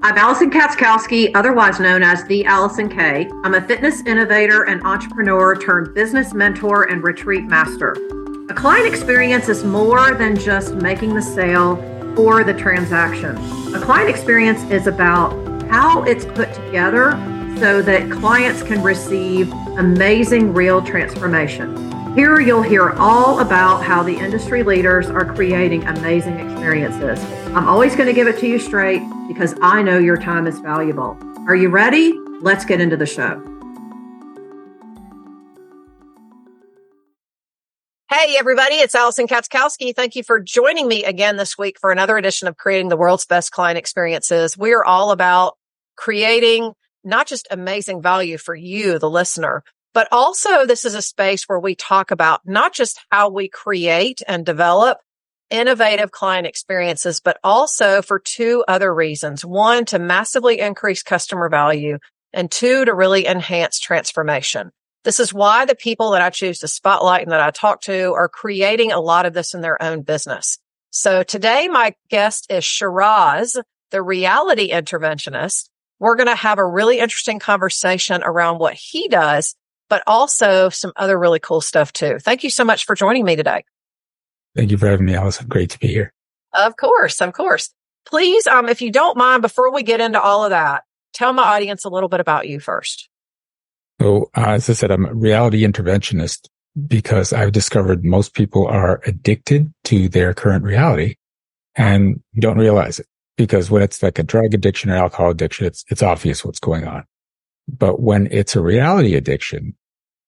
I'm Allison Katzkowski, otherwise known as the Allison K. I'm a fitness innovator and entrepreneur turned business mentor and retreat master. A client experience is more than just making the sale or the transaction. A client experience is about how it's put together so that clients can receive amazing real transformation. Here you'll hear all about how the industry leaders are creating amazing experiences. I'm always going to give it to you straight because I know your time is valuable. Are you ready? Let's get into the show. Hey, everybody, it's Allison Katzkowski. Thank you for joining me again this week for another edition of Creating the World's Best Client Experiences. We are all about creating not just amazing value for you, the listener, but also this is a space where we talk about not just how we create and develop innovative client experiences, but also for two other reasons. One, to massively increase customer value and two, to really enhance transformation. This is why the people that I choose to spotlight and that I talk to are creating a lot of this in their own business. So today, my guest is Shiraz, the reality interventionist. We're going to have a really interesting conversation around what he does, but also some other really cool stuff too. Thank you so much for joining me today. Thank you for having me, Allison. Great to be here. Of course. Of course. Please, um, if you don't mind, before we get into all of that, tell my audience a little bit about you first. So, uh, as I said, I'm a reality interventionist because I've discovered most people are addicted to their current reality and don't realize it because when it's like a drug addiction or alcohol addiction, it's, it's obvious what's going on. But when it's a reality addiction,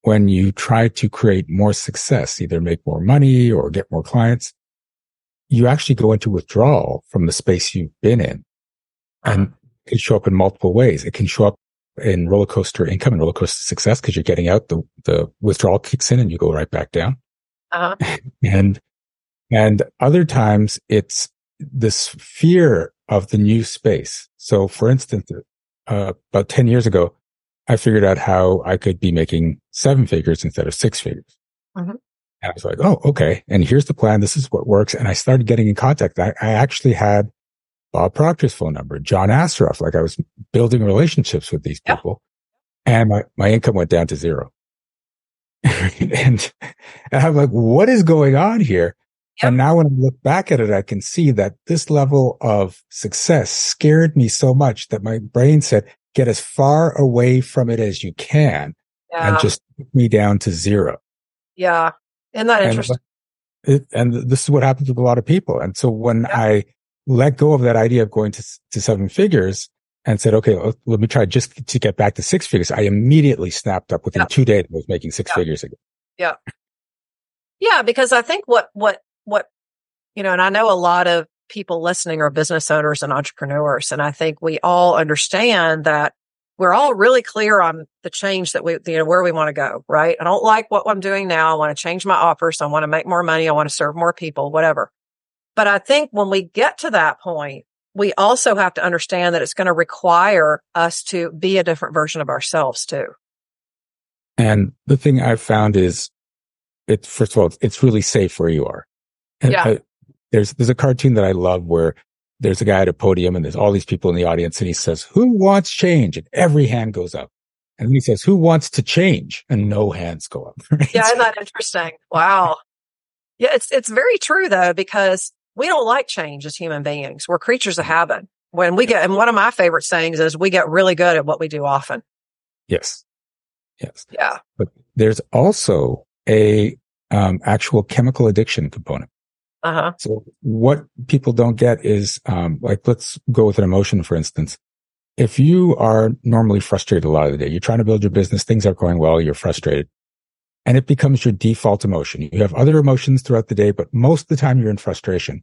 when you try to create more success, either make more money or get more clients, you actually go into withdrawal from the space you've been in. And it can show up in multiple ways. It can show up in roller coaster income and roller coaster success because you're getting out, the, the withdrawal kicks in and you go right back down. Uh-huh. and, and other times it's this fear of the new space. So for instance, uh, about 10 years ago, I figured out how I could be making seven figures instead of six figures. Mm-hmm. And I was like, oh, okay. And here's the plan. This is what works. And I started getting in contact. I, I actually had Bob Proctor's phone number, John Assaraf. Like I was building relationships with these people and my, my income went down to zero. and, and I'm like, what is going on here? Yep. And now when I look back at it, I can see that this level of success scared me so much that my brain said, get as far away from it as you can yeah. and just me down to zero. Yeah. Isn't that interesting? And, it, and this is what happens with a lot of people. And so when yeah. I let go of that idea of going to, to seven figures and said, okay, let me try just to get back to six figures, I immediately snapped up within yeah. two days. I was making six figures again. Yeah. Yeah. Because I think what, what, what, you know, and I know a lot of people listening are business owners and entrepreneurs. And I think we all understand that we're all really clear on the change that we, you know, where we want to go, right? I don't like what I'm doing now. I want to change my offers. I want to make more money. I want to serve more people, whatever. But I think when we get to that point, we also have to understand that it's going to require us to be a different version of ourselves too. And the thing I've found is it, first of all, it's really safe where you are. And Yeah there's there's a cartoon that I love where there's a guy at a podium and there's all these people in the audience and he says, "Who wants change?" and every hand goes up. And then he says, "Who wants to change?" and no hands go up. Right? Yeah, isn't that interesting? Wow. Yeah, it's it's very true though because we don't like change as human beings. We're creatures of habit. When we get, and one of my favorite sayings is, "We get really good at what we do often." Yes. Yes. Yeah. But there's also a um, actual chemical addiction component. Uh-huh. So what people don't get is, um, like, let's go with an emotion, for instance. If you are normally frustrated a lot of the day, you're trying to build your business, things are going well, you're frustrated and it becomes your default emotion. You have other emotions throughout the day, but most of the time you're in frustration.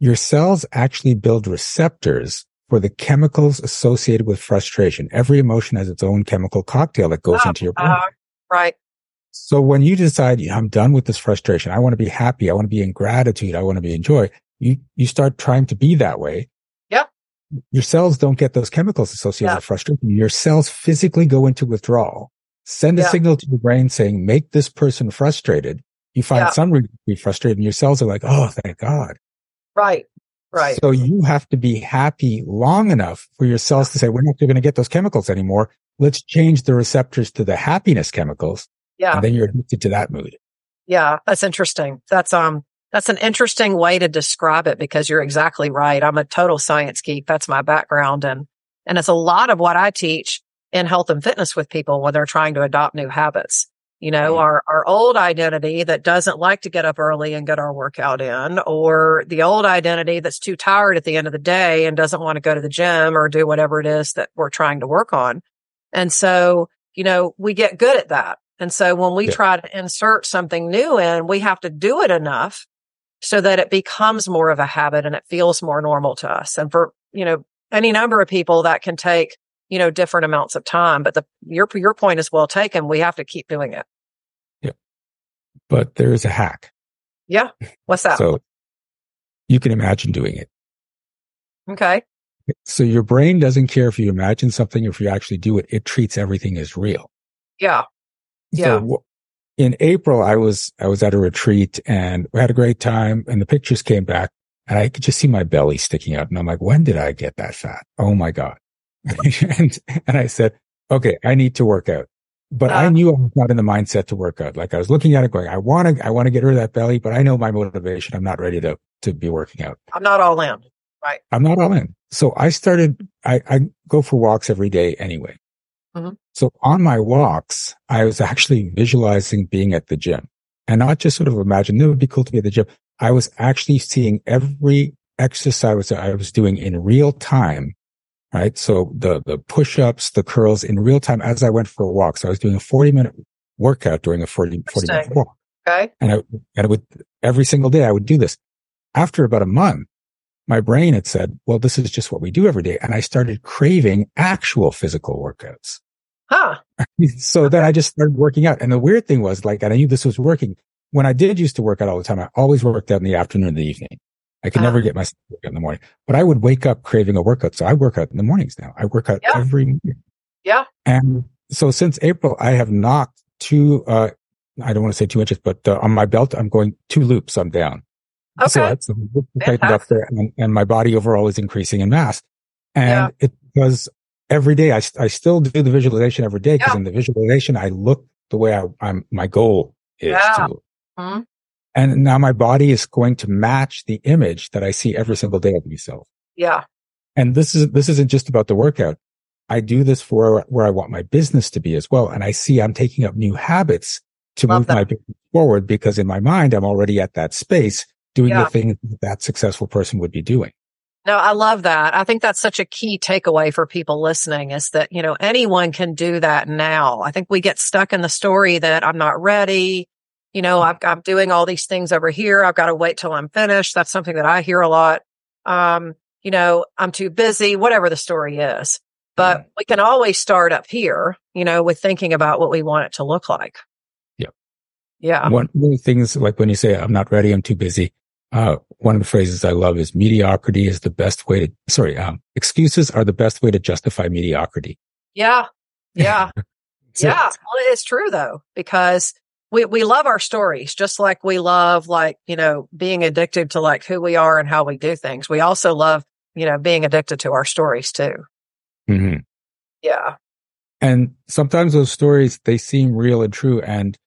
Your cells actually build receptors for the chemicals associated with frustration. Every emotion has its own chemical cocktail that goes oh, into your brain. Uh, right. So when you decide, I'm done with this frustration, I want to be happy, I want to be in gratitude, I want to be in joy, you, you start trying to be that way. Yeah. Your cells don't get those chemicals associated yeah. with frustration. Your cells physically go into withdrawal, send a signal to the brain saying, make this person frustrated. You find yeah. some reason to be frustrated and your cells are like, Oh, thank God. Right. Right. So you have to be happy long enough for your cells to say, we're not going to get those chemicals anymore. Let's change the receptors to the happiness chemicals. Yeah. And then you're addicted to that mood. Yeah. That's interesting. That's, um, that's an interesting way to describe it because you're exactly right. I'm a total science geek. That's my background. And, and it's a lot of what I teach in health and fitness with people when they're trying to adopt new habits. You know, our, our old identity that doesn't like to get up early and get our workout in, or the old identity that's too tired at the end of the day and doesn't want to go to the gym or do whatever it is that we're trying to work on. And so, you know, we get good at that. And so when we Yeah. try to insert something new in, we have to do it enough so that it becomes more of a habit and it feels more normal to us. And for, you know, any number of people that can take, you know, different amounts of time. But the, your, your point is well taken. We have to keep doing it. Yeah. But there is a hack. Yeah. What's that? So you can imagine doing it. okay. So your brain doesn't care if you imagine something or if you actually do it. It treats everything as real. Yeah. Yeah. So in April, I was, I was at a retreat and we had a great time and the pictures came back and I could just see my belly sticking out. And I'm like, when did I get that fat? Oh my God. and, and I said, okay, I need to work out. But I Uh. knew I was not in the mindset to work out. Like I was looking at it going, I want to, I want to get rid of that belly, but I know my motivation. I'm not ready to, to be working out. I'm not all in. Right. I'm not all in. So I started, I, I go for walks every day anyway. Mhm. So on my walks, I was actually visualizing being at the gym and not just sort of imagine it would be cool to be at the gym. I was actually seeing every exercise that I was doing in real time. Right. So the, the push ups, the curls in real time as I went for a walk. So I was doing a 40 minute workout during a 40, 40 minute walk. Okay. And I, and I would, every single day I would do this. After about a month, my brain had said, well, this is just what we do every day. And I started craving actual physical workouts. Huh. So then I just started working out. And the weird thing was like, and I knew this was working. When I did used to work out all the time, I always worked out in the afternoon and the evening. I could Uh-huh. never get myself to work out in the morning, but I would wake up craving a workout. So I work out in the mornings now. I work out Yeah. every morning. Yeah. And so since April, I have knocked two, uh, I don't want to say two inches, but uh, on my belt, I'm going two loops. I'm down. Okay. So that's tightened up there and, and my body overall is increasing in mass. And Yeah. it was every day. I, I still do the visualization every day because Yeah. in the visualization, I look the way I, I'm, my goal is Yeah. to look. Mhm. And now my body is going to match the image that I see every single day of myself. Yeah. And this is, this isn't just about the workout. I do this for where I want my business to be as well. And I see I'm taking up new habits to Love move that. my business forward because in my mind, I'm already at that space doing Yeah. the things that, that successful person would be doing. No, I love that. I think that's such a key takeaway for people listening is that, you know, anyone can do that now. I think we get stuck in the story that I'm not ready. You know, I've, I'm doing all these things over here. I've got to wait till I'm finished. That's something that I hear a lot. Um, you know, I'm too busy, whatever the story is, but we can always start up here, you know, with thinking about what we want it to look like. Yeah. Yeah. One of the things like when you say I'm not ready, I'm too busy. Uh, one of the phrases I love is mediocrity is the best way to, sorry, um, excuses are the best way to justify mediocrity. Yeah. Yeah. Yeah. Well, it's true though, because we, we love our stories, just like we love like, you know, being addicted to like who we are and how we do things. We also love, you know, being addicted to our stories too. Mm-hmm. Yeah. And sometimes those stories, they seem real and true. And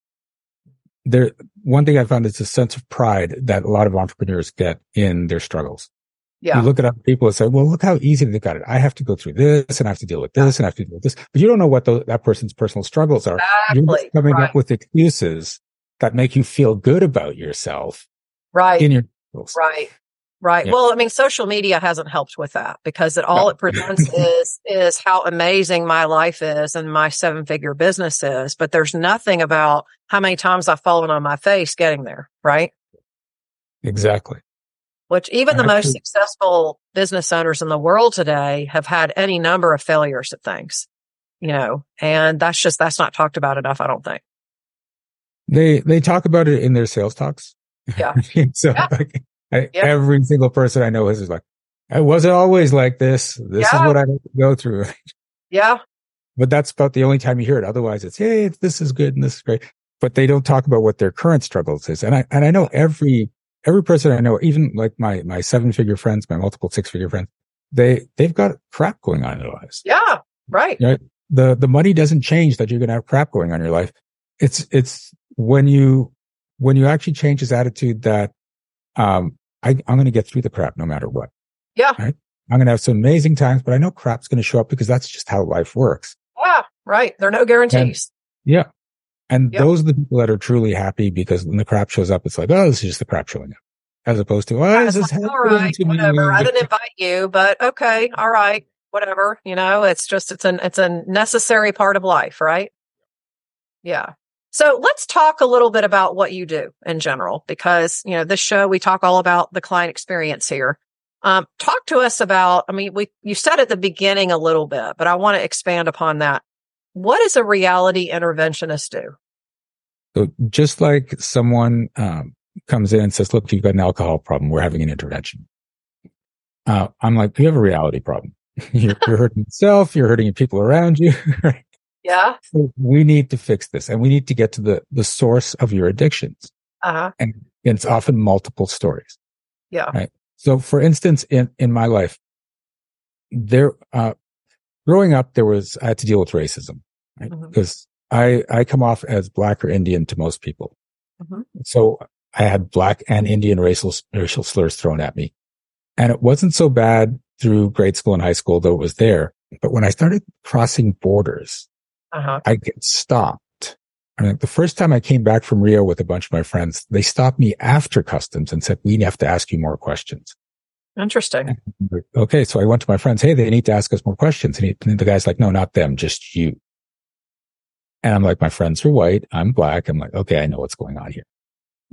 there, one thing I found is a sense of pride that a lot of entrepreneurs get in their struggles. Yeah. You look at other people and say, well, look how easy they got it. I have to go through this and I have to deal with this and I have to deal with this. But you don't know what the, that person's personal struggles are. You're Exactly. just coming Right. up with excuses that make you feel good about yourself Right. in your struggles. Right. Right. Yeah. Well, I mean, social media hasn't helped with that because it all No. it presents is, is how amazing my life is and my seven figure business is. But there's nothing about how many times I've fallen on my face getting there. Right. Exactly. Which even the most successful business owners in the world today have had any number of failures at things, you know, and that's just, that's not talked about enough. I don't think. They, they talk about it in their sales talks. Yeah. so Yeah. like, I, Yeah. every single person I know is like, I wasn't always like this. This Yeah. is what I go through. Yeah. but that's about the only time you hear it. Otherwise it's, Hey, this is good and this is great. But they don't talk about what their current struggles is. And I, and I know every, every person I know, even like my, my seven figure friends, my multiple six figure friends, they, they've got crap going on in their lives. Yeah. Right. You know, the, the money doesn't change that you're going to have crap going on in your life. It's, it's when you, when you actually change this attitude that, um, I, I'm going to get through the crap no matter what. Yeah. Right. I'm going to have some amazing times, but I know crap's going to show up because that's just how life works. Yeah. Right. There are no guarantees. And, yeah. And Yep. those are the people that are truly happy because when the crap shows up, it's like, oh, this is just the crap showing up. As opposed to, oh, It's this is like, all right, whatever. I didn't invite you, but okay. All right. Whatever. You know, it's just, it's an, it's a necessary part of life, right? Yeah. So let's talk a little bit about what you do in general, because, you know, this show, we talk all about the client experience here. Um, talk to us about, I mean, we, you said at the beginning a little bit, but I want to expand upon that. What does a reality interventionist do? So just like someone um, comes in and says, look, you've got an alcohol problem. We're having an intervention. Uh, I'm like, you have a reality problem. you're, you're hurting yourself. You're hurting people around you. Yeah. So we need to fix this and we need to get to the, the source of your addictions. Uh huh. And it's often multiple stories. Yeah. Right. So for instance, in, in my life, there, uh, growing up, there was, I had to deal with racism, right? Mhm. Because I, I come off as black or Indian to most people. Mhm. So I had black and Indian racial, racial slurs thrown at me. And it wasn't so bad through grade school and high school, though it was there. But when I started crossing borders, Uh huh. I get stopped. I mean, the first time I came back from Rio with a bunch of my friends, they stopped me after customs and said, we have to ask you more questions. Interesting. Okay. So I went to my friends. Hey, they need to ask us more questions. And, he, and the guy's like, no, not them, just you. And I'm like, my friends are white. I'm black. I'm like, okay, I know what's going on here.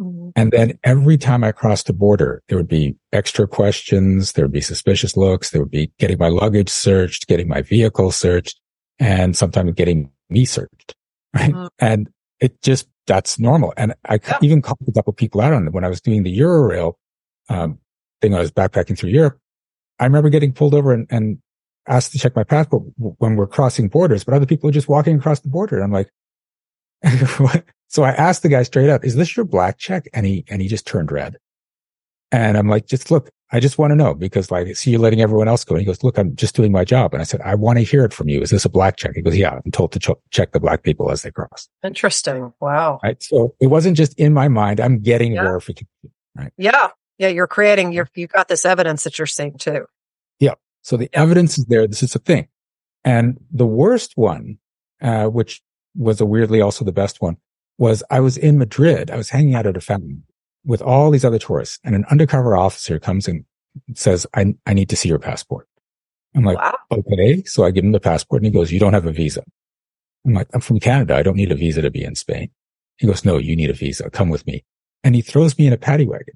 Mhm. And then every time I crossed the border, there would be extra questions. There would be suspicious looks. There would be getting my luggage searched, getting my vehicle searched, and sometimes getting me searched. Right. Mhm. And it just, that's normal. And I Yeah. even called a couple people out on it when I was doing the Eurorail, um, thing. I was backpacking through Europe. I remember getting pulled over and, and asked to check my passport when we're crossing borders, but other people are just walking across the border. And I'm like, what? So I asked the guy straight up, is this your black check? And he, and he just turned red. And I'm like, just look, I just want to know because like, I see you're letting everyone else go. And he goes, look, I'm just doing my job. And I said, I want to hear it from you. Is this a black check? He goes, yeah, I'm told to ch- check the black people as they cross. Interesting. Wow. Right. So it wasn't just in my mind. I'm getting Yeah. verification. Yeah. Yeah. You're creating, you're, you've got this evidence that you're seeing too. Yeah. So the evidence is there. This is a thing. And the worst one, uh, which was a weirdly also the best one was I was in Madrid. I was hanging out at a fountain with all these other tourists and an undercover officer comes and says, I, I need to see your passport. I'm like, Wow. okay. So I give him the passport and he goes, you don't have a visa. I'm like, I'm from Canada. I don't need a visa to be in Spain. He goes, no, you need a visa. Come with me. And he throws me in a paddy wagon.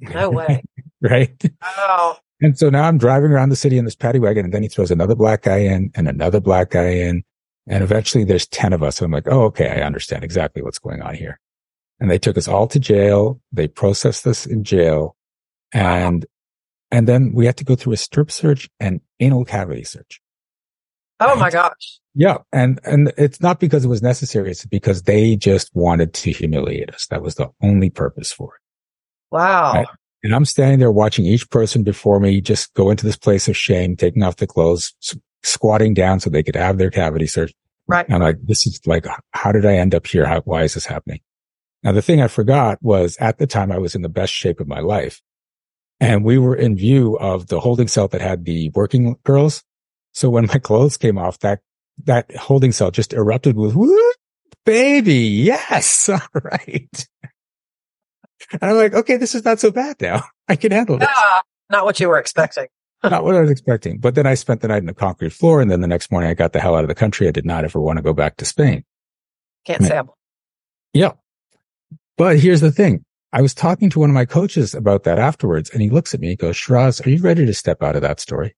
No way. right. Oh, And so now I'm driving around the city in this paddy wagon and then he throws another black guy in and another black guy in. And eventually there's 10 of us. And I'm like, oh, okay. I understand exactly what's going on here. And they took us all to jail. They processed us in jail and, and then we had to go through a strip search and anal cavity search. oh my gosh. Yeah. And, and it's not because it was necessary. It's because they just wanted to humiliate us. That was the only purpose for it. Wow. Right. And I'm standing there watching each person before me just go into this place of shame, taking off the clothes, squatting down so they could have their cavity searched. Right. And I'm like, this is like, how did I end up here? How, why is this happening? Now, the thing I forgot was at the time I was in the best shape of my life and we were in view of the holding cell that had the working girls. So when my clothes came off, that, that holding cell just erupted with, baby. Yes. All right. And I'm like, okay, this is not so bad now. I can handle this. Not what you were expecting. Not what I was expecting. But then I spent the night in the concrete floor. And then the next morning I got the hell out of the country. I did not ever want to go back to Spain. Can't I'm Yeah. But here's the thing. I was talking to one of my coaches about that afterwards and he looks at me and goes, Shiraz, are you ready to step out of that story?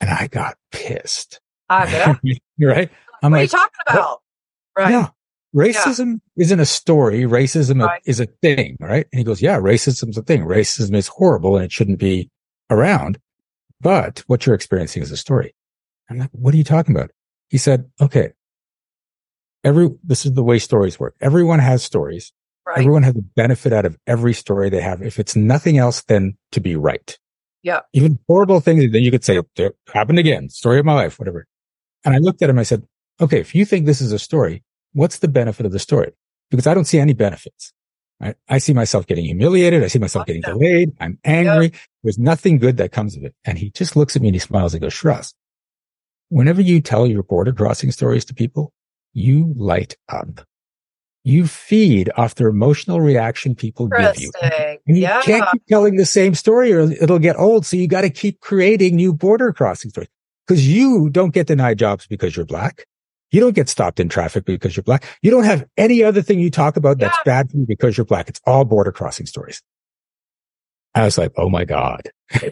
And I got pissed. Ah, I bet. Right. I'm what are you talking about? Right. yeah, racism isn't a story. Racism Right. is a thing, right? And he goes, yeah, racism's a thing. Racism is horrible and it shouldn't be around. But what you're experiencing is a story. I'm like, what are you talking about? He said, okay, every, this is the way stories work. Everyone has stories Right. Everyone has a benefit out of every story they have. If it's nothing else than to be right. Yeah. Even horrible things, then you could say, it happened again, story of my life, whatever. And I looked at him, I said, okay, if you think this is a story, what's the benefit of the story? Because I don't see any benefits. Right? I see myself getting humiliated. I see myself getting delayed. I'm angry. There's nothing good that comes of it. And he just looks at me and he smiles and goes, Shraz, whenever you tell your border crossing stories to people, you light up. You feed off the emotional reaction people give you. And you yeah. can't keep telling the same story or it'll get old. So you got to keep creating new border crossing stories because you don't get denied jobs because you're black. You don't get stopped in traffic because you're black. You don't have any other thing you talk about that's yeah. bad for you because you're black. It's all border crossing stories. I was like, oh my God. okay,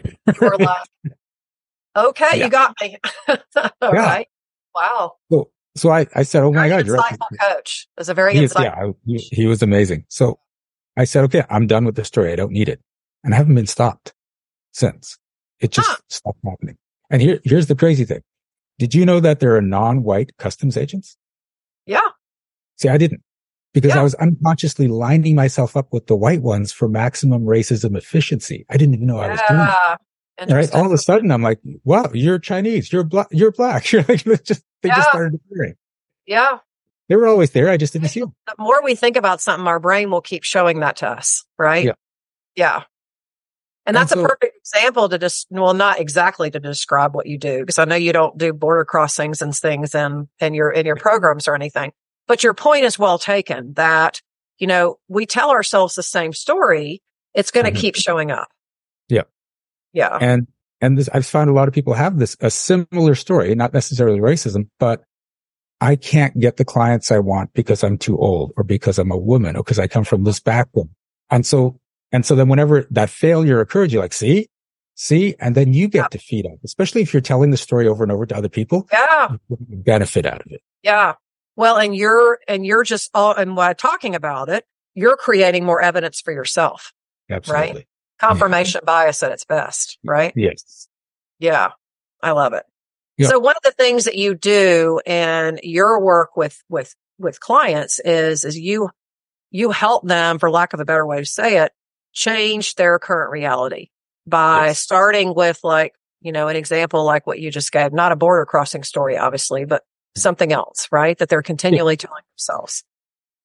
yeah. you got me. all yeah. right. Wow. So, so I, I said, oh my God, you're right. coach. It was a very he. Is, yeah, he, he was amazing. So I said, okay, I'm done with the story. I don't need it. And I haven't been stopped since. It just huh. stopped happening. And here, here's the crazy thing. Did you know that there are non-white customs agents? Yeah. See, I didn't because yeah. I was unconsciously lining myself up with the white ones for maximum racism efficiency. I didn't even know yeah. I was doing that. Right. All of a sudden I'm like, wow, you're Chinese. You're black. You're black. You're like, just, they yeah. just started appearing. Yeah. They were always there. I just didn't see them. The more we think about something, our brain will keep showing that to us. Right. Yeah. Yeah. And that's and so, a perfect example to just, well, not exactly to describe what you do, because I know you don't do border crossings and things in, in your, in your programs or anything, but your point is well taken that, you know, we tell ourselves the same story. It's going to mm-hmm. keep showing up. Yeah. Yeah. And, and this, I've found a lot of people have this, a similar story, not necessarily racism, but I can't get the clients I want because I'm too old or because I'm a woman or because I come from this background. And so and so then whenever that failure occurs, you're like, see, see, and then you get yeah. to feed up, especially if you're telling the story over and over to other people. Yeah. benefit out of it. Yeah. Well, and you're, and you're just all, and while talking about it, you're creating more evidence for yourself. Absolutely. Right? Confirmation yeah. bias at its best, right? Yes. Yeah. I love it. Yeah. So one of the things that you do in your work with, with, with clients is, is you, you help them, for lack of a better way to say it, change their current reality by yes. starting with like, you know, an example like what you just gave, not a border crossing story, obviously, but something else, right? That they're continually yeah. telling themselves.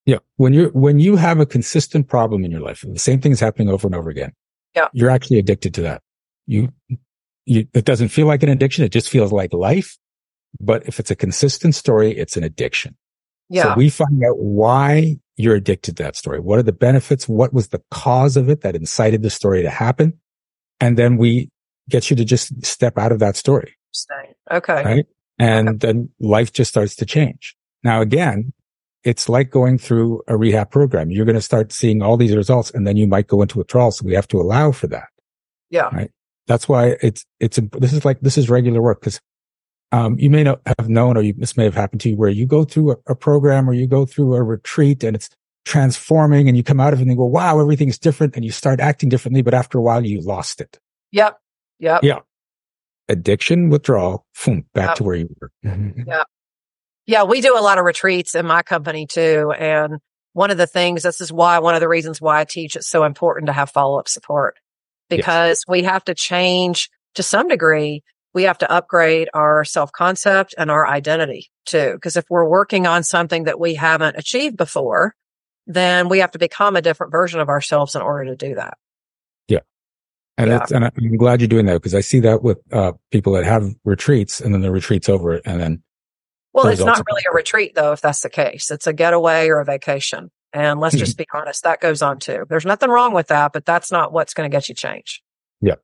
Yeah. When you're, when you have a consistent problem in your life, the same thing is happening over and over again. Yeah. You're actually addicted to that. You, you, it doesn't feel like an addiction. It just feels like life. But if it's a consistent story, it's an addiction. Yeah. So we find out why you're addicted to that story. What are the benefits? What was the cause of it that incited the story to happen? And then we get you to just step out of that story. Okay. Right. And okay. then life just starts to change. Now, again, it's like going through a rehab program. You're going to start seeing all these results and then you might go into withdrawal. So we have to allow for that. Yeah. Right. That's why it's, it's, this is like, this is regular work because um, you may not have known, or you, this may have happened to you, where you go through a, a, program or you go through a retreat and it's transforming, and you come out of it and you go, "Wow, everything's different," and you start acting differently. But after a while, you lost it. Yep. Yep. Yeah. Addiction, withdrawal, boom, back yep. to where you were. yeah. Yeah, we do a lot of retreats in my company too, and one of the things this is why one of the reasons why I teach it's so important to have follow up support because yes. we have to change to some degree we have to upgrade our self concept and our identity too. Cause if we're working on something that we haven't achieved before, then we have to become a different version of ourselves in order to do that. Yeah. And, yeah. and I'm glad you're doing that because I see that with uh, people that have retreats and then the retreat's over and then. Well, it's not really a retreat though, if that's the case. It's a getaway or a vacation. And let's just be honest, that goes on too. There's nothing wrong with that, but that's not what's going to get you change. Yeah.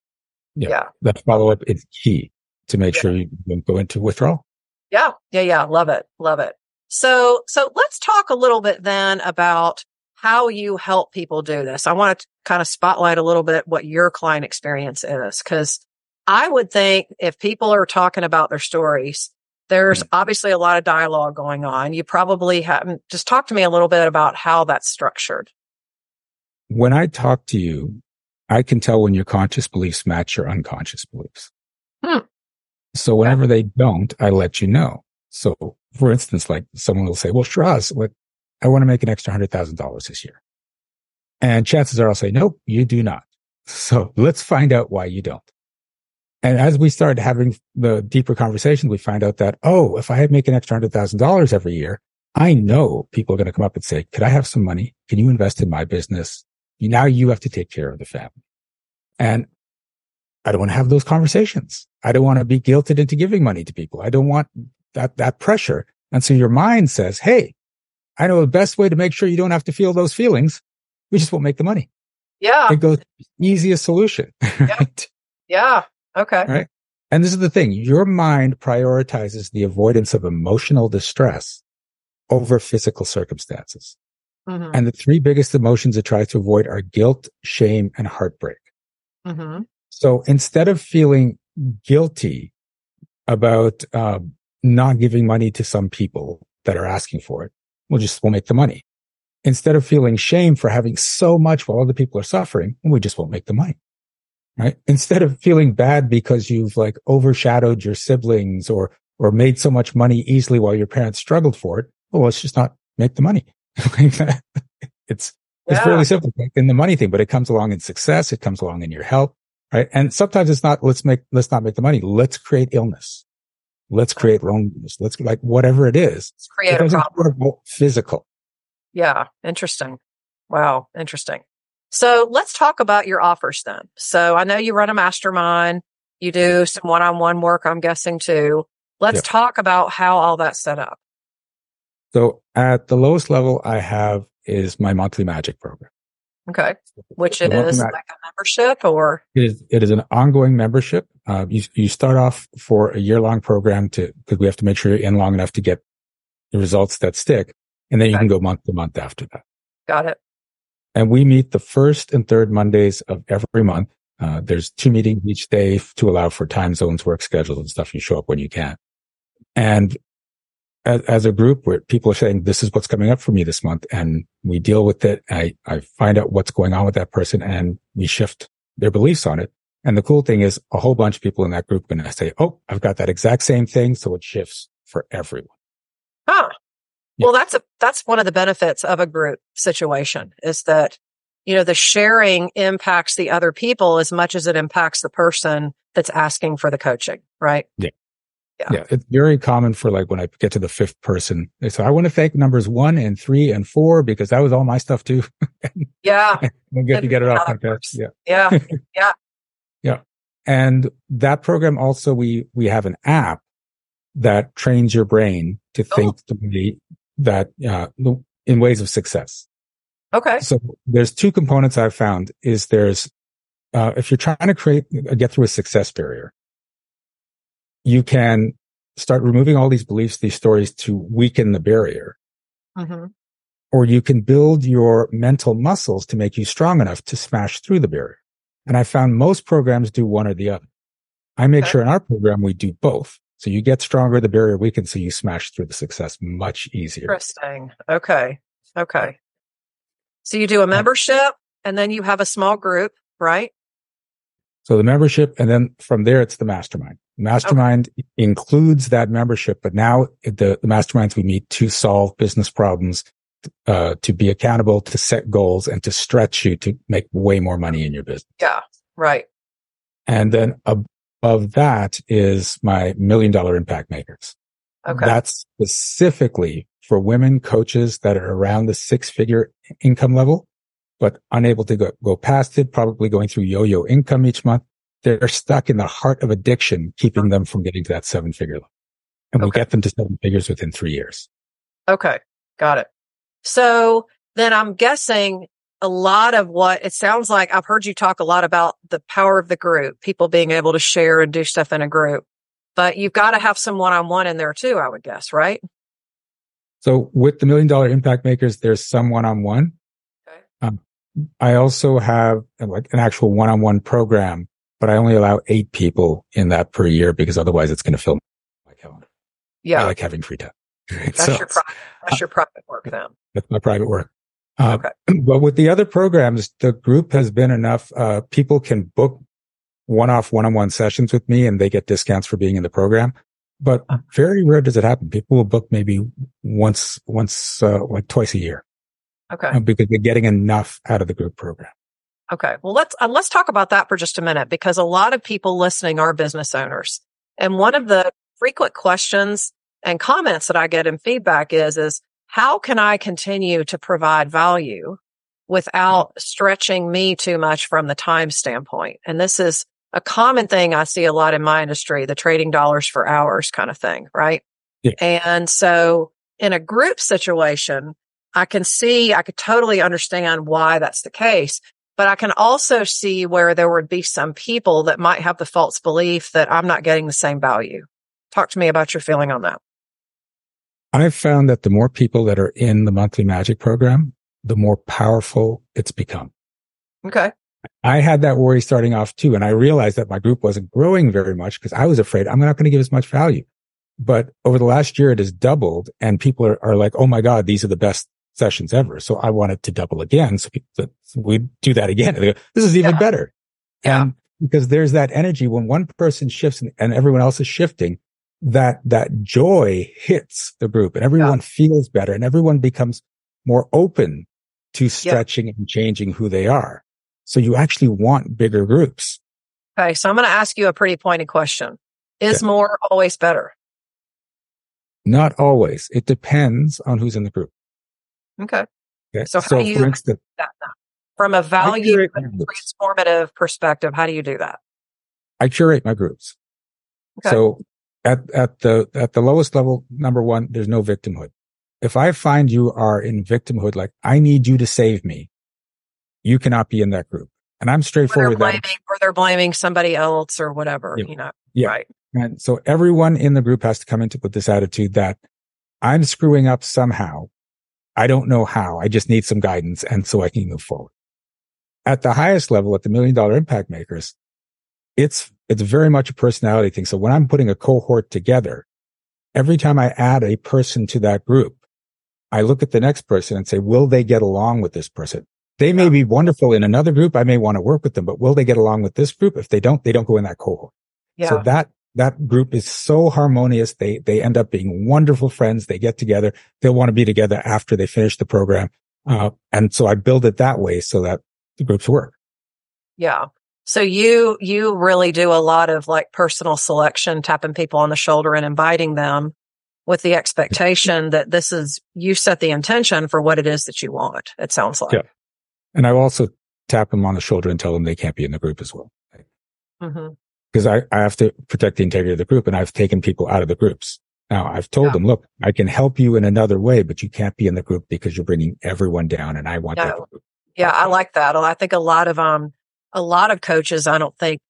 Yeah. yeah. That follow up is key to make yeah. sure you don't go into withdrawal. Yeah. Yeah. Yeah. Love it. Love it. So, so let's talk a little bit then about how you help people do this. I want to kind of spotlight a little bit what your client experience is because I would think if people are talking about their stories, there's mm-hmm. obviously a lot of dialogue going on. You probably haven't just talk to me a little bit about how that's structured. When I talk to you, I can tell when your conscious beliefs match your unconscious beliefs. Hmm. So whenever yeah. they don't, I let you know. So for instance, like someone will say, well, Shraz, what, I want to make an extra hundred thousand dollars this year. And chances are I'll say, nope, you do not. So let's find out why you don't. And as we started having the deeper conversations, we find out that, oh, if I make an extra hundred thousand dollars every year, I know people are going to come up and say, could I have some money? Can you invest in my business? Now you have to take care of the family. And I don't want to have those conversations. I don't want to be guilted into giving money to people. I don't want that, that pressure. And so your mind says, Hey, I know the best way to make sure you don't have to feel those feelings. We just won't make the money. Yeah. It goes easiest solution. Right? Yeah. Okay. Right. And this is the thing. Your mind prioritizes the avoidance of emotional distress over physical circumstances. Mm-hmm. And the three biggest emotions it tries to avoid are guilt, shame, and heartbreak. Mm-hmm. So instead of feeling guilty about uh, not giving money to some people that are asking for it, we'll just, we'll make the money. Instead of feeling shame for having so much while other people are suffering, we just won't make the money right? Instead of feeling bad because you've like overshadowed your siblings or, or made so much money easily while your parents struggled for it. Well, let's just not make the money. it's, it's yeah. fairly simple in the money thing, but it comes along in success. It comes along in your health, right? And sometimes it's not, let's make, let's not make the money. Let's create illness. Let's create loneliness. Let's like whatever it is. Let's create a problem. Physical. Yeah. Interesting. Wow. Interesting. So let's talk about your offers then. So I know you run a mastermind. You do some one-on-one work, I'm guessing too. Let's yeah. talk about how all that's set up. So at the lowest level I have is my monthly magic program. Okay. Which it is like a membership or? It is, it is an ongoing membership. Uh, you, you start off for a year long program to, cause we have to make sure you're in long enough to get the results that stick. And then you can go month to month after that. Got it. And we meet the first and third Mondays of every month. Uh, there's two meetings each day to allow for time zones, work schedules and stuff. You show up when you can. And as, as, a group where people are saying, this is what's coming up for me this month. And we deal with it. I, I find out what's going on with that person and we shift their beliefs on it. And the cool thing is a whole bunch of people in that group are going to say, Oh, I've got that exact same thing. So it shifts for everyone. Well, that's a, that's one of the benefits of a group situation is that, you know, the sharing impacts the other people as much as it impacts the person that's asking for the coaching, right? Yeah. Yeah. yeah. It's very common for like when I get to the fifth person, they say, I want to thank numbers one and three and four because that was all my stuff too. yeah. we get to get it off my chest. Yeah. Yeah. Yeah. yeah. And that program also, we, we have an app that trains your brain to oh. think oh. the way that uh, in ways of success. Okay. So there's two components I've found is there's, uh, if you're trying to create, uh, get through a success barrier, you can start removing all these beliefs, these stories to weaken the barrier. Mm-hmm. Or you can build your mental muscles to make you strong enough to smash through the barrier. And I found most programs do one or the other. I make okay. sure in our program we do both. So you get stronger, the barrier weakens, so you smash through the success much easier. Interesting. Okay. Okay. So you do a membership and then you have a small group, right? So the membership, and then from there, it's the mastermind. Mastermind okay. includes that membership, but now the, the masterminds we meet to solve business problems, uh, to be accountable, to set goals and to stretch you to make way more money in your business. Yeah. Right. And then of that is my million dollar impact makers. Okay. That's specifically for women coaches that are around the six figure income level, but unable to go, go past it, probably going through yo-yo income each month. They're stuck in the heart of addiction, keeping uh-huh. them from getting to that seven figure level. And we get them to seven figures within three years. Okay. Got it. So then I'm guessing a lot of what it sounds like I've heard you talk a lot about the power of the group, people being able to share and do stuff in a group, but you've got to have some one on one in there too, I would guess, right? So with the million dollar impact makers, there's some one on one. I also have like an actual one on one program, but I only allow eight people in that per year because otherwise it's going to fill my calendar. Yeah. I like having free time. That's so, your, pri- that's your private work then. That's my private work. Uh, okay. But with the other programs, the group has been enough. Uh, people can book one-off one-on-one sessions with me and they get discounts for being in the program. But very rare does it happen. People will book maybe once, once, uh, like twice a year. Okay. uh, because they're getting enough out of the group program. Okay. Well, let's, uh, let's talk about that for just a minute because a lot of people listening are business owners. And one of the frequent questions and comments that I get in feedback is, is how can I continue to provide value without mm-hmm. stretching me too much from the time standpoint? And this is a common thing I see a lot in my industry, the trading dollars for hours kind of thing, right? Yeah. And so in a group situation, I can see, I could totally understand why that's the case. But I can also see where there would be some people that might have the false belief that I'm not getting the same value. Talk to me about your feeling on that. I've found that the more people that are in the monthly magic program, the more powerful it's become. Okay. I had that worry starting off too. And I realized that my group wasn't growing very much because I was afraid I'm not going to give as much value. But over the last year, it has doubled and people are, are like, Oh my God, these are the best sessions ever. So I want it to double again. So, so we do that again. Go, this is even Yeah. better. Yeah. And because there's that energy when one person shifts and, and everyone else is shifting, that, that joy hits the group and everyone feels better and everyone becomes more open to stretching and changing who they are. So you actually want bigger groups. Okay. So I'm going to ask you a pretty pointed question. Is Okay. more always better? Not always. It depends on who's in the group. Okay. Okay. So how do you- instance, That, from a value transformative perspective, how do you do that? I curate my groups. Okay. So at, at the, at the lowest level, number one, there's no victimhood. If I find you are in victimhood, like I need you to save me, you cannot be in that group. And I'm Or they're straightforward. that. blaming, or they're blaming somebody else or whatever, Yeah. you know? Yeah. Right. And so everyone in the group has to come into with this attitude that I'm screwing up somehow. I don't know how. I just need some guidance. And so I can move forward. At the highest level, at the million dollar impact makers, it's, it's very much a personality thing. So when I'm putting a cohort together, every time I add a person to that group, I look at the next person and say, will they get along with this person? They may be wonderful in another group. I may want to work with them, but will they get along with this group? If they don't, they don't go in that cohort. Yeah. So that, that group is so harmonious. They, they end up being wonderful friends. They get together. They'll want to be together after they finish the program. Uh, and so I build it that way so that the groups work. Yeah. So you, you really do a lot of like personal selection, tapping people on the shoulder and inviting them with the expectation that this is, you set the intention for what it is that you want. It sounds like. Yeah. And I also tap them on the shoulder and tell them they can't be in the group as well. hmm Because I, I have to protect the integrity of the group and I've taken people out of the groups. Now I've told Yeah. them, look, I can help you in another way, but you can't be in the group because you're bringing everyone down and I want that group. Yeah. I like that. I think a lot of, um, a lot of coaches, I don't think,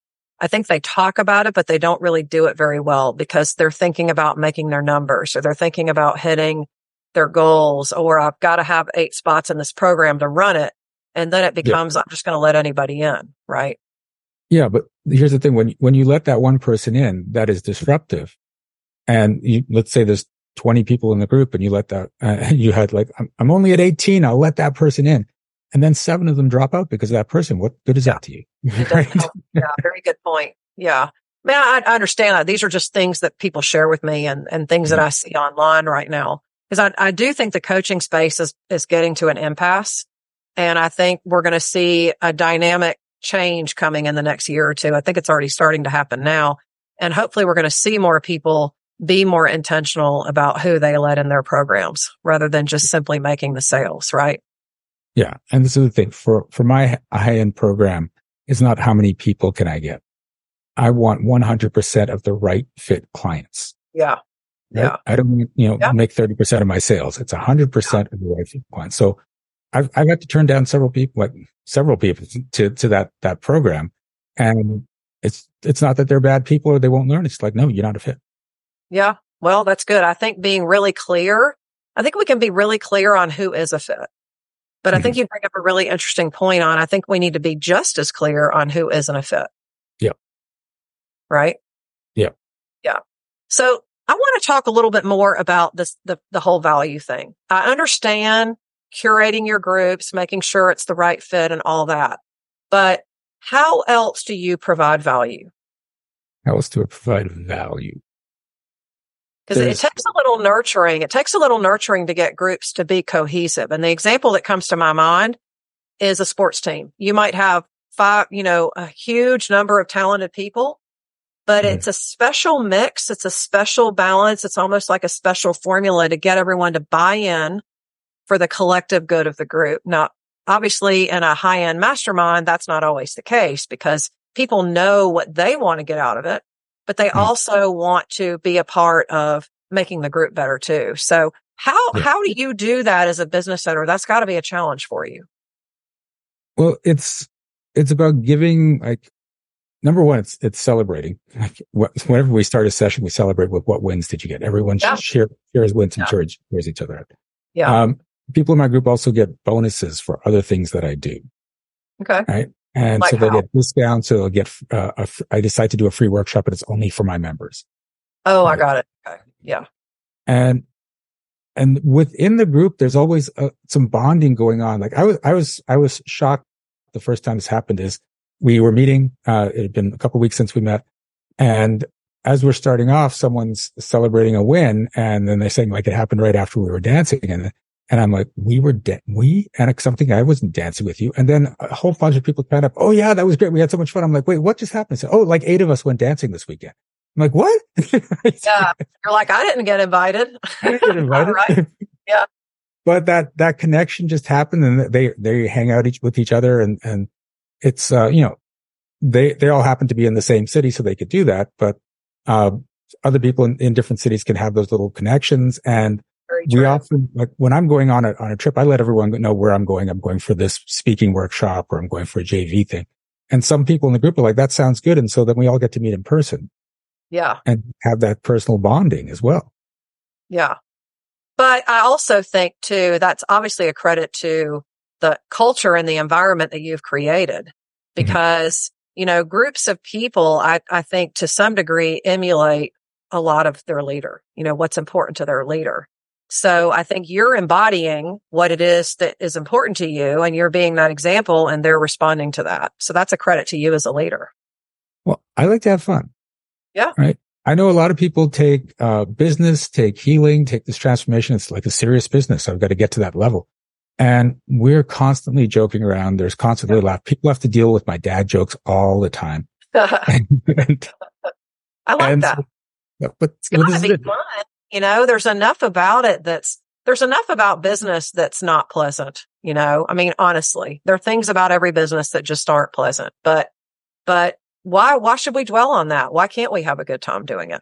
I think they talk about it, but they don't really do it very well because they're thinking about making their numbers or they're thinking about hitting their goals or I've got to have eight spots in this program to run it. And then it becomes, I'm just going to let anybody in. Right. Yeah, but here's the thing: when when you let that one person in, that is disruptive. And you, let's say there's 20 people in the group, and you let that uh, you had like I'm, I'm only at 18. I'll let that person in, and then seven of them drop out because of that person. What good is that to you? Right? yeah, very good point. Yeah. Man, I, I understand that. These are just things that people share with me and, and things that mm-hmm. I see online right now. Cause I, I do think the coaching space is, is getting to an impasse. And I think we're going to see a dynamic change coming in the next year or two. I think it's already starting to happen now. And hopefully we're going to see more people be more intentional about who they let in their programs rather than just simply making the sales, right? Yeah, and this is the thing for for my high end program. It's not how many people can I get. I want 100% of the right fit clients. Yeah. right? Yeah. I don't, you know, Yeah. make 30% of my sales. It's 100% of the right fit clients. So I've, I've had to turn down several people, like several people to, to that, that program. And it's, it's not that they're bad people or they won't learn. It's like, no, you're not a fit. Yeah. Well, that's good. I think being really clear, I think we can be really clear on who is a fit. But I think Mm-hmm. you bring up a really interesting point on, I think we need to be just as clear on who isn't a fit. Yeah. Right? Yeah. Yeah. So I want to talk a little bit more about this, the, the whole value thing. I understand curating your groups, making sure it's the right fit and all that. But how else do you provide value? How else do I provide value? Because it takes a little nurturing. It takes a little nurturing to get groups to be cohesive. And the example that comes to my mind is a sports team. You might have five, you know, a huge number of talented people, but mm. it's a special mix. It's a special balance. It's almost like a special formula to get everyone to buy in for the collective good of the group. Now, obviously in a high end mastermind, that's not always the case because people know what they want to get out of it but they mm-hmm. also want to be a part of making the group better too. So how, yeah. how do you do that as a business owner? That's got to be a challenge for you. Well, it's, it's about giving like, number one, it's, it's celebrating. Like whenever we start a session, we celebrate with what wins did you get? Everyone yeah. share, shares wins and yeah. cheers, cheers each other out. Yeah. Um, people in my group also get bonuses for other things that I do. Okay. Right. And like so they get discounts. So they'll get, uh, a, I decide to do a free workshop, but it's only for my members. Oh, right? I got it. Okay. Yeah. And, and within the group, there's always uh, some bonding going on. Like I was, I was, I was shocked the first time this happened is we were meeting. Uh, it had been a couple weeks since we met and as we're starting off, someone's celebrating a win and then they're saying like it happened right after we were dancing. And and I'm like, we were, da- we, and something I wasn't dancing with you. And then a whole bunch of people kind up. Oh yeah, that was great. We had so much fun. I'm like, wait, what just happened? Said, oh, like eight of us went dancing this weekend. I'm like, what? yeah. You're like, I didn't get invited. I didn't get invited. right. Yeah. But that, that connection just happened and they, they hang out each, with each other and, and it's, uh, you know, they, they all happen to be in the same city, so they could do that. But, uh, other people in, in different cities can have those little connections and we often like when I'm going on a on a trip, I let everyone know where I'm going. I'm going for this speaking workshop or I'm going for a JV thing. And some people in the group are like, that sounds good. And so then we all get to meet in person. Yeah. And have that personal bonding as well. Yeah. But I also think too, that's obviously a credit to the culture and the environment that you've created mm-hmm. because, mm-hmm. you know, groups of people, I, I think to some degree emulate a lot of their leader, you know, what's important to their leader. So I think you're embodying what it is that is important to you and you're being that example and they're responding to that. So that's a credit to you as a leader. Well, I like to have fun. Yeah. Right. I know a lot of people take uh, business, take healing, take this transformation. It's like a serious business. I've got to get to that level. And we're constantly joking around. There's constantly yeah. laugh. People have to deal with my dad jokes all the time. and, I like that. So, but it's gotta be fun. You know, there's enough about it that's, there's enough about business that's not pleasant. You know, I mean, honestly, there are things about every business that just aren't pleasant, but, but why, why should we dwell on that? Why can't we have a good time doing it?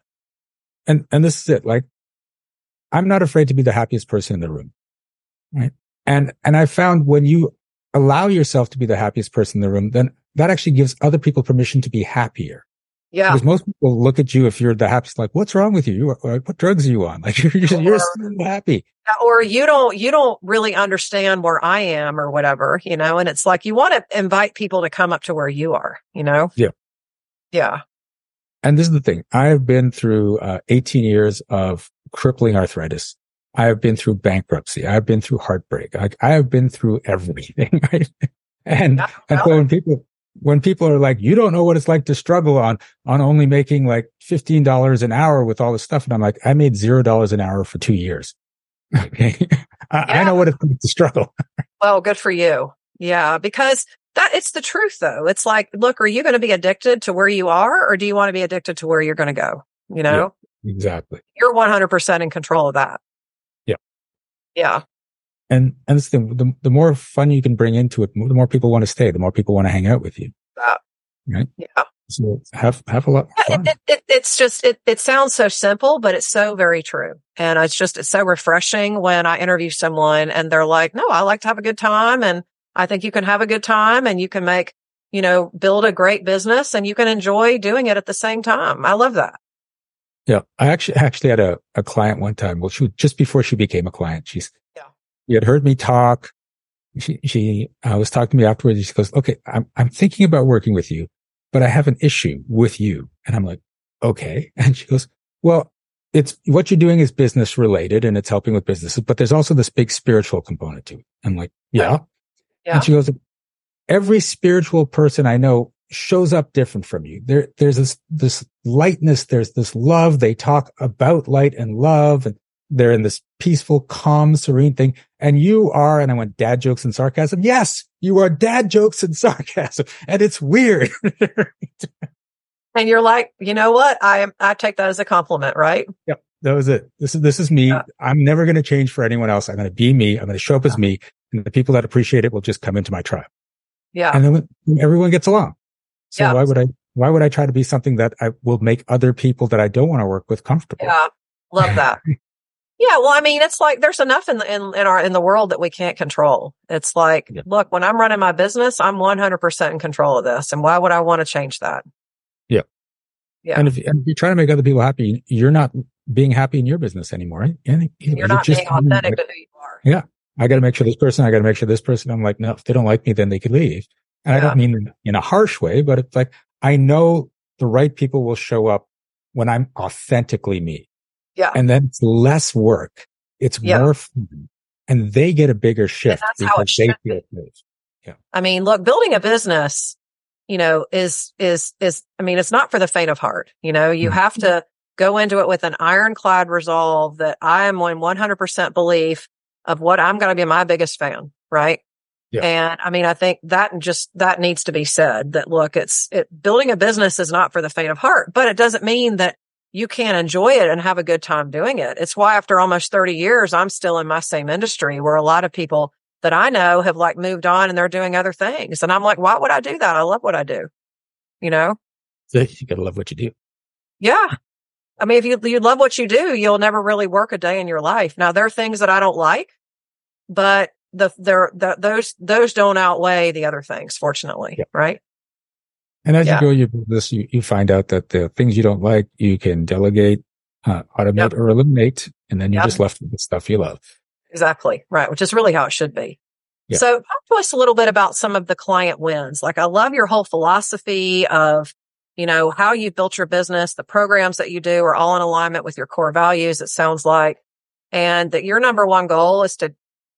And, and this is it. Like, I'm not afraid to be the happiest person in the room. Right. And, and I found when you allow yourself to be the happiest person in the room, then that actually gives other people permission to be happier. Yeah. Because most people look at you if you're the happiest, like, what's wrong with you? what drugs are you on? Like, you're, just, you're so happy. Or you don't, you don't really understand where I am or whatever, you know? And it's like, you want to invite people to come up to where you are, you know? Yeah. Yeah. And this is the thing. I have been through uh, 18 years of crippling arthritis. I have been through bankruptcy. I've been through heartbreak. I, I have been through everything. Right? And, yeah, and so when people, when people are like, you don't know what it's like to struggle on, on only making like $15 an hour with all this stuff. And I'm like, I made $0 an hour for two years. Okay. I, yeah. I know what it's like to struggle. well, good for you. Yeah. Because that it's the truth though. It's like, look, are you going to be addicted to where you are or do you want to be addicted to where you're going to go? You know? Yeah, exactly. You're 100% in control of that. Yeah. Yeah. And, and it's the, the, the more fun you can bring into it, the more people want to stay, the more people want to hang out with you. Uh, right? Yeah. So have, have a lot. It, it, it, it's just, it, it sounds so simple, but it's so very true. And it's just, it's so refreshing when I interview someone and they're like, no, I like to have a good time. And I think you can have a good time and you can make, you know, build a great business and you can enjoy doing it at the same time. I love that. Yeah. I actually, actually had a, a client one time. Well, she was just before she became a client. She's, she had heard me talk. She, she uh, was talking to me afterwards. She goes, okay, I'm, I'm thinking about working with you, but I have an issue with you. And I'm like, okay. And she goes, well, it's what you're doing is business related and it's helping with businesses, but there's also this big spiritual component to it. I'm like, yeah. yeah. And she goes, every spiritual person I know shows up different from you. There, there's this, this, lightness. There's this love. They talk about light and love and they're in this peaceful, calm, serene thing. And you are, and I went dad jokes and sarcasm. Yes, you are dad jokes and sarcasm. And it's weird. and you're like, you know what? I am, I take that as a compliment, right? Yep. That was it. This is, this is me. Yeah. I'm never going to change for anyone else. I'm going to be me. I'm going to show up yeah. as me and the people that appreciate it will just come into my tribe. Yeah. And then everyone gets along. So yeah. why would I, why would I try to be something that I will make other people that I don't want to work with comfortable? Yeah. Love that. Yeah, well, I mean, it's like there's enough in the, in, in our in the world that we can't control. It's like, yeah. look, when I'm running my business, I'm 100% in control of this, and why would I want to change that? Yeah, yeah. And if, and if you're trying to make other people happy, you're not being happy in your business anymore. Right? You're, you're not just, being authentic to who you are. Yeah, I got to make sure this person. I got to make sure this person. I'm like, no, if they don't like me, then they could leave. And yeah. I don't mean in a harsh way, but it's like I know the right people will show up when I'm authentically me. Yeah. And then it's less work. It's yeah. more fun. And they get a bigger shift that's how it should be. Yeah. I mean, look, building a business, you know, is, is, is, I mean, it's not for the faint of heart. You know, you mm-hmm. have to go into it with an ironclad resolve that I am in 100% belief of what I'm going to be my biggest fan. Right. Yeah. And I mean, I think that just, that needs to be said that look, it's, it, building a business is not for the faint of heart, but it doesn't mean that you can't enjoy it and have a good time doing it. It's why after almost 30 years, I'm still in my same industry where a lot of people that I know have like moved on and they're doing other things. And I'm like, why would I do that? I love what I do. You know? So you gotta love what you do. Yeah. I mean, if you, you love what you do, you'll never really work a day in your life. Now there are things that I don't like, but the, there, the, those, those don't outweigh the other things, fortunately. Yeah. Right. And as yeah. you go your business, you, you find out that the things you don't like, you can delegate, uh, automate yep. or eliminate. And then you're yep. just left with the stuff you love. Exactly. Right. Which is really how it should be. Yep. So talk to us a little bit about some of the client wins. Like I love your whole philosophy of, you know, how you built your business, the programs that you do are all in alignment with your core values. It sounds like, and that your number one goal is to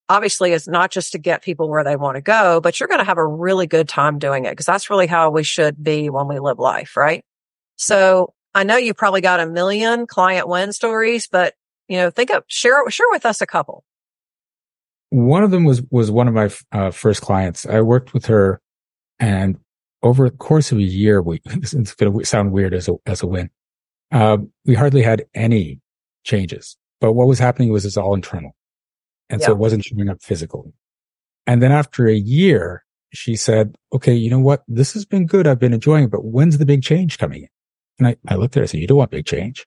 obviously is not just to get people where they want to go, but you're going to have a really good time doing it because that's really how we should be when we live life, right? So I know you probably got a million client win stories, but you know, think of share share with us a couple. One of them was was one of my uh, first clients. I worked with her, and over the course of a year, we it's going to sound weird as a as a win. Uh, we hardly had any changes, but what was happening was it's all internal. And yeah. so it wasn't showing up physically. And then after a year, she said, okay, you know what? This has been good. I've been enjoying it, but when's the big change coming in? And I, I looked at her and said, you don't want big change.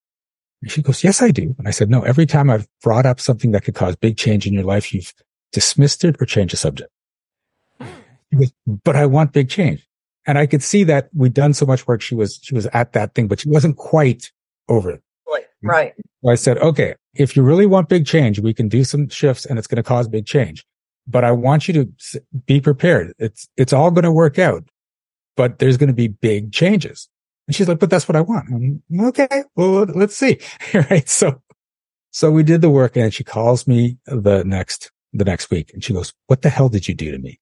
And she goes, yes, I do. And I said, no, every time I've brought up something that could cause big change in your life, you've dismissed it or changed the subject. Goes, but I want big change. And I could see that we'd done so much work. She was, she was at that thing, but she wasn't quite over it. Right. So I said, okay, if you really want big change, we can do some shifts and it's going to cause big change. But I want you to be prepared. It's, it's all going to work out, but there's going to be big changes. And she's like, but that's what I want. I'm, okay. Well, let's see. right. So, so we did the work and she calls me the next, the next week and she goes, what the hell did you do to me?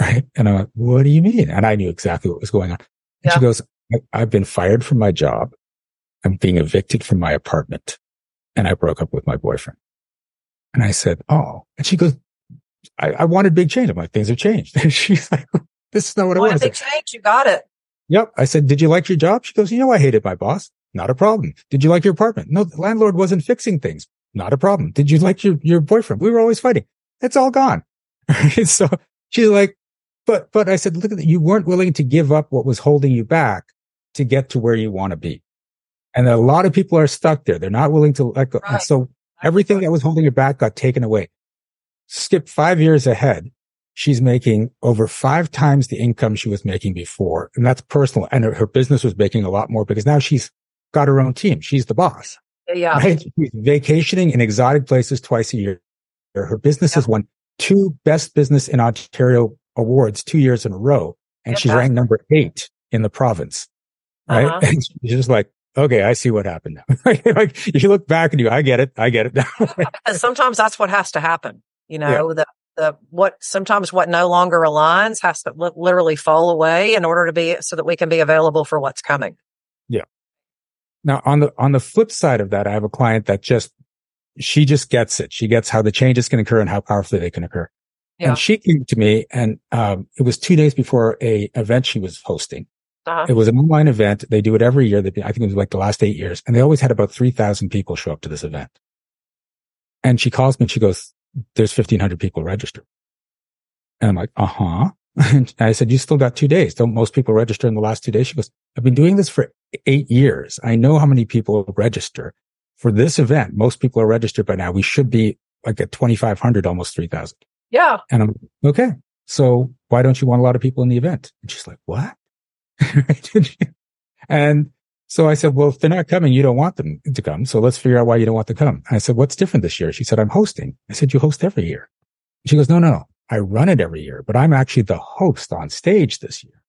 Right. And I'm like, what do you mean? And I knew exactly what was going on. And yeah. she goes, I've been fired from my job. I'm being evicted from my apartment and I broke up with my boyfriend. And I said, Oh, and she goes, I, I wanted big change. I'm like, things have changed. And she's like, this is not what I want. Big change. You got it. Yep. I said, did you like your job? She goes, you know, I hated my boss. Not a problem. Did you like your apartment? No, the landlord wasn't fixing things. Not a problem. Did you like your, your boyfriend? We were always fighting. It's all gone. so she's like, but, but I said, look at that. You weren't willing to give up what was holding you back to get to where you want to be. And a lot of people are stuck there. They're not willing to let go. Right. And so everything that was holding her back got taken away. Skip five years ahead. She's making over five times the income she was making before. And that's personal. And her, her business was making a lot more because now she's got her own team. She's the boss. Yeah. Right? She's vacationing in exotic places twice a year. Her business yeah. has won two best business in Ontario awards two years in a row. And she's ranked number eight in the province. Right. Uh-huh. And she's just like, okay, I see what happened now. like you look back and you, I get it. I get it now. sometimes that's what has to happen. You know, yeah. the, the, what, sometimes what no longer aligns has to li- literally fall away in order to be, so that we can be available for what's coming. Yeah. Now on the, on the flip side of that, I have a client that just, she just gets it. She gets how the changes can occur and how powerfully they can occur. Yeah. And she came to me and, um, it was two days before a event she was hosting. Uh-huh. It was an online event. They do it every year. They, I think it was like the last eight years and they always had about 3000 people show up to this event. And she calls me and she goes, there's 1500 people registered. And I'm like, uh huh. And I said, you still got two days. Don't most people register in the last two days? She goes, I've been doing this for eight years. I know how many people register for this event. Most people are registered by now. We should be like at 2,500, almost 3,000. Yeah. And I'm okay. So why don't you want a lot of people in the event? And she's like, what? and so I said, well, if they're not coming, you don't want them to come. So let's figure out why you don't want to come. I said, what's different this year? She said, I'm hosting. I said, you host every year. She goes, no, no, no. I run it every year, but I'm actually the host on stage this year.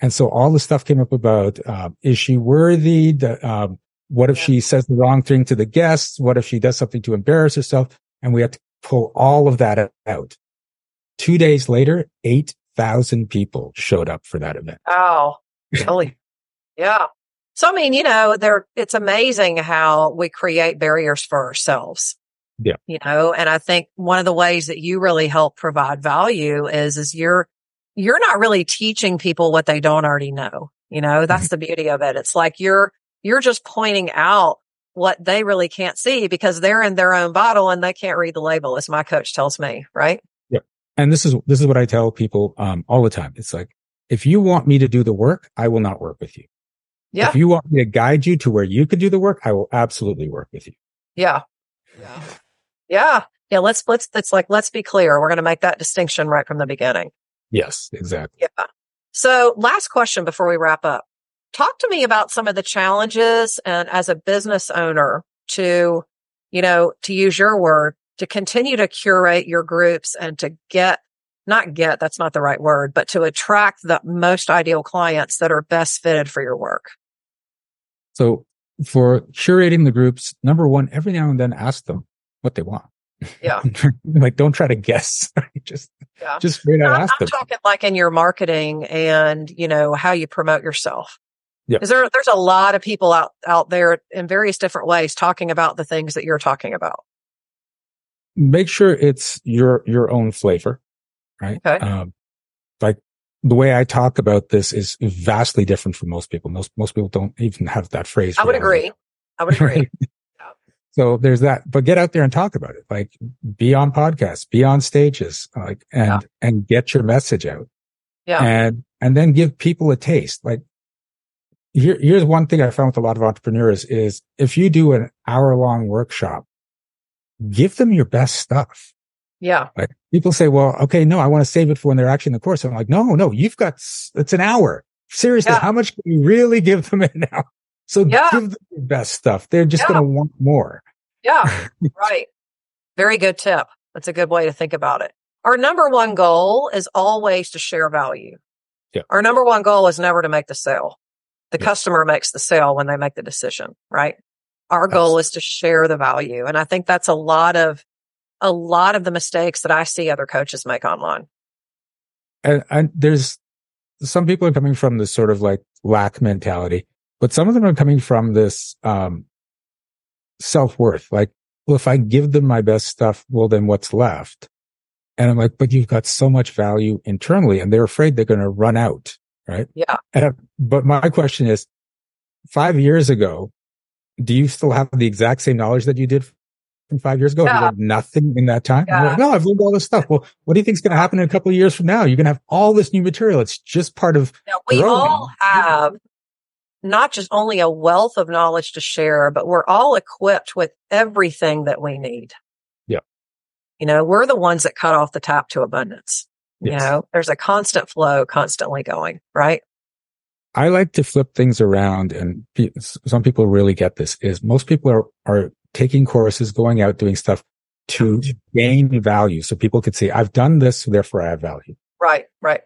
And so all the stuff came up about, uh, is she worthy? The, um, what if she says the wrong thing to the guests? What if she does something to embarrass herself? And we had to pull all of that out. Two days later, 8,000 people showed up for that event. Oh, really? yeah. So, I mean, you know, there, it's amazing how we create barriers for ourselves. Yeah. You know, and I think one of the ways that you really help provide value is, is you're, you're not really teaching people what they don't already know. You know, that's mm-hmm. the beauty of it. It's like you're, you're just pointing out what they really can't see because they're in their own bottle and they can't read the label, as my coach tells me, right? And this is, this is what I tell people, um, all the time. It's like, if you want me to do the work, I will not work with you. Yeah. If you want me to guide you to where you could do the work, I will absolutely work with you. Yeah. Yeah. Yeah. Yeah. Let's, let's, it's like, let's be clear. We're going to make that distinction right from the beginning. Yes, exactly. Yeah. So last question before we wrap up. Talk to me about some of the challenges and as a business owner to, you know, to use your word, to continue to curate your groups and to get, not get, that's not the right word, but to attract the most ideal clients that are best fitted for your work. So for curating the groups, number one, every now and then ask them what they want. Yeah. like don't try to guess. just, Yeah. just straight out ask I'm them. talking like in your marketing and, you know, how you promote yourself. Yeah. Is there, there's a lot of people out, out there in various different ways talking about the things that you're talking about. Make sure it's your, your own flavor, right? Okay. Um, like the way I talk about this is vastly different from most people. Most, most people don't even have that phrase. I would agree. I would agree. So there's that, but get out there and talk about it. Like be on podcasts, be on stages, like, and, Yeah. and get your message out Yeah. and, and then give people a taste. Like here, here's one thing I found with a lot of entrepreneurs is if you do an hour long workshop, give them your best stuff. Yeah. Like people say, well, okay, no, I want to save it for when they're actually in the course. I'm like, no, no, you've got, it's an hour. Seriously, Yeah. how much can you really give them an hour? So Yeah. give them your best stuff. They're just Yeah. going to want more. Yeah. right. Very good tip. That's a good way to think about it. Our number one goal is always to share value. Yeah. Our number one goal is never to make the sale. The Yeah. customer makes the sale when they make the decision, right? Our goal is to share the value. And I think that's a lot of, a lot of the mistakes that I see other coaches make online. and, and there's some people are coming from this sort of like lack mentality, but some of them are coming from this, um, self-worth. Like, well, if I give them my best stuff, well, then what's left? And I'm like, but you've got so much value internally and they're afraid they're going to run out. Right. Yeah. And, but my question is five years ago, do you still have the exact same knowledge that you did from five years ago? Yeah. learned nothing in that time? Yeah. Like, no, I've learned all this stuff. Well, what do you think is going to happen in a couple of years from now? You're going to have all this new material. It's just part of, we growing. all have not just only a wealth of knowledge to share, but we're all equipped with everything that we need. Yeah. You know, we're the ones that cut off the tap to abundance. You know, there's a constant flow constantly going, right? I like to flip things around and pe- some people really get this is most people are, are taking courses, going out, doing stuff to gain value. So people could say, I've done this, therefore I have value. Right, right.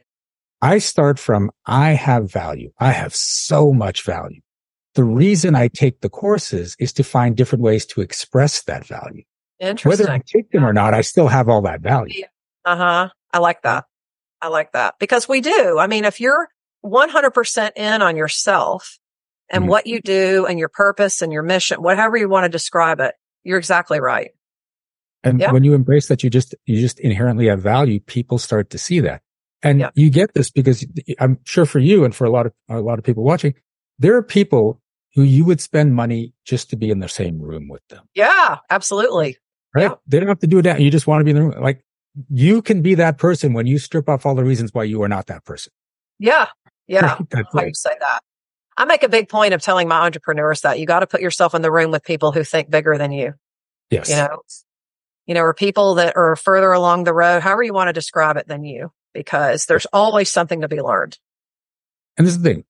I start from I have value. I have so much value. The reason I take the courses is to find different ways to express that value. Interesting. Whether I take them or not, I still have all that value. Uh huh. I like that. I like that because we do. I mean, if you're 100% in on yourself and Mhm. what you do and your purpose and your mission, whatever you want to describe it. You're exactly right. And Yeah. when you embrace that, you just, you just inherently have value. People start to see that. And Yeah. you get this because I'm sure for you and for a lot of, a lot of people watching, there are people who you would spend money just to be in the same room with them, Yeah, absolutely. right? Yeah. They don't have to do that. You just want to be in the room. Like you can be that person when you strip off all the reasons why you are not that person. Yeah. Yeah. Right? You say that. I make a big point of telling my entrepreneurs that you got to put yourself in the room with people who think bigger than you. Yes. you know, you know, or people that are further along the road, however you want to describe it than you, because there's always something to be learned. And this is the thing.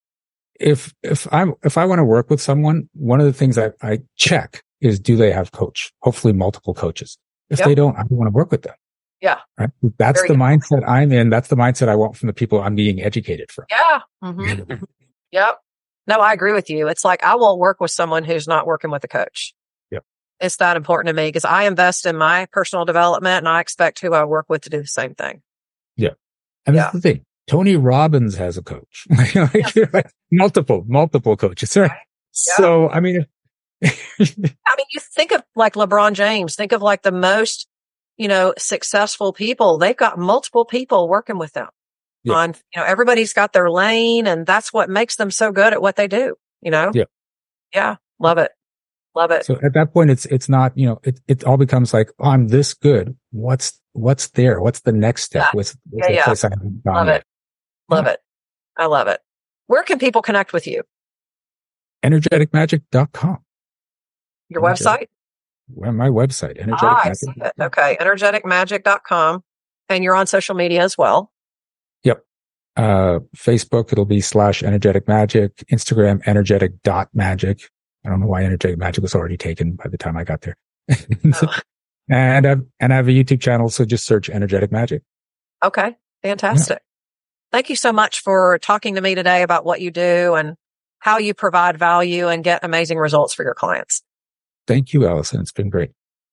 If, if I'm, if I want to work with someone, one of the things I, I check is do they have coach? Hopefully multiple coaches. If Yep. they don't, I don't want to work with them. Yeah. Right. That's Very the mindset I'm in. That's the mindset I want from the people I'm being educated from. Yeah. Mhm. Yep. No, I agree with you. It's like I won't work with someone who's not working with a coach. Yep. It's that important to me because I invest in my personal development and I expect who I work with to do the same thing. Yeah. And Yeah. that's the thing. Tony Robbins has a coach, Like, multiple, multiple coaches. Right. So, I mean, I mean, you think of like LeBron James, think of like the most, you know, successful people. They've got multiple people working with them Yeah. on, you know, everybody's got their lane and that's what makes them so good at what they do, you know? Yeah. Yeah. Love it. Love it. so at that point, it's, it's not, you know, it, it all becomes like, oh, I'm this good. What's, what's there? What's the next step? Yeah. What's, what's Yeah, the yeah. Love it. Love it. I love it. Where can people connect with you? energeticmagic.com. Your Energetic- website? Well, my website, energetic Ah, magic. see it. Okay. Energeticmagic.com. And you're on social media as well. Yep. Uh, Facebook, it'll be slash energetic magic, Instagram, energetic dot magic. I don't know why energetic magic was already taken by the time I got there. Oh. and I've, and I have a YouTube channel. So just search energetic magic. Okay. Fantastic. Thank you so much for talking to me today about what you do and how you provide value and get amazing results for your clients. Thank you, Allison. It's been great.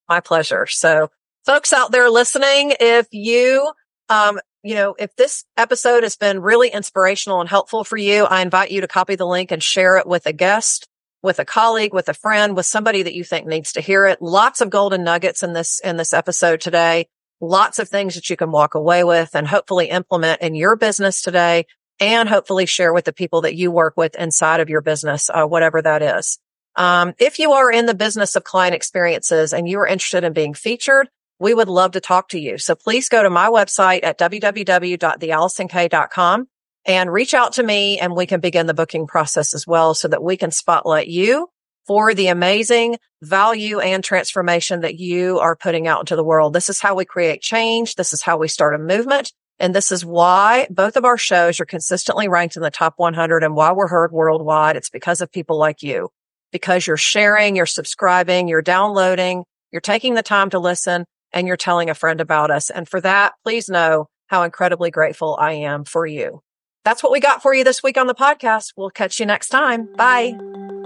My pleasure. So folks out there listening, if you, um, you know, if this episode has been really inspirational and helpful for you, I invite you to copy the link and share it with a guest, with a colleague, with a friend, with somebody that you think needs to hear it. Lots of golden nuggets in this, in this episode today. Lots of things that you can walk away with and hopefully implement in your business today and hopefully share with the people that you work with inside of your business, uh, whatever that is. Um, if you are in the business of client experiences and you are interested in being featured, we would love to talk to you. So please go to my website at www.theallisonk.com and reach out to me and we can begin the booking process as well so that we can spotlight you for the amazing value and transformation that you are putting out into the world. This is how we create change. This is how we start a movement. And this is why both of our shows are consistently ranked in the top 100 and why we're heard worldwide. It's because of people like you, because you're sharing, you're subscribing, you're downloading, you're taking the time to listen and you're telling a friend about us. And for that, please know how incredibly grateful I am for you. That's what we got for you this week on the podcast. We'll catch you next time. Bye.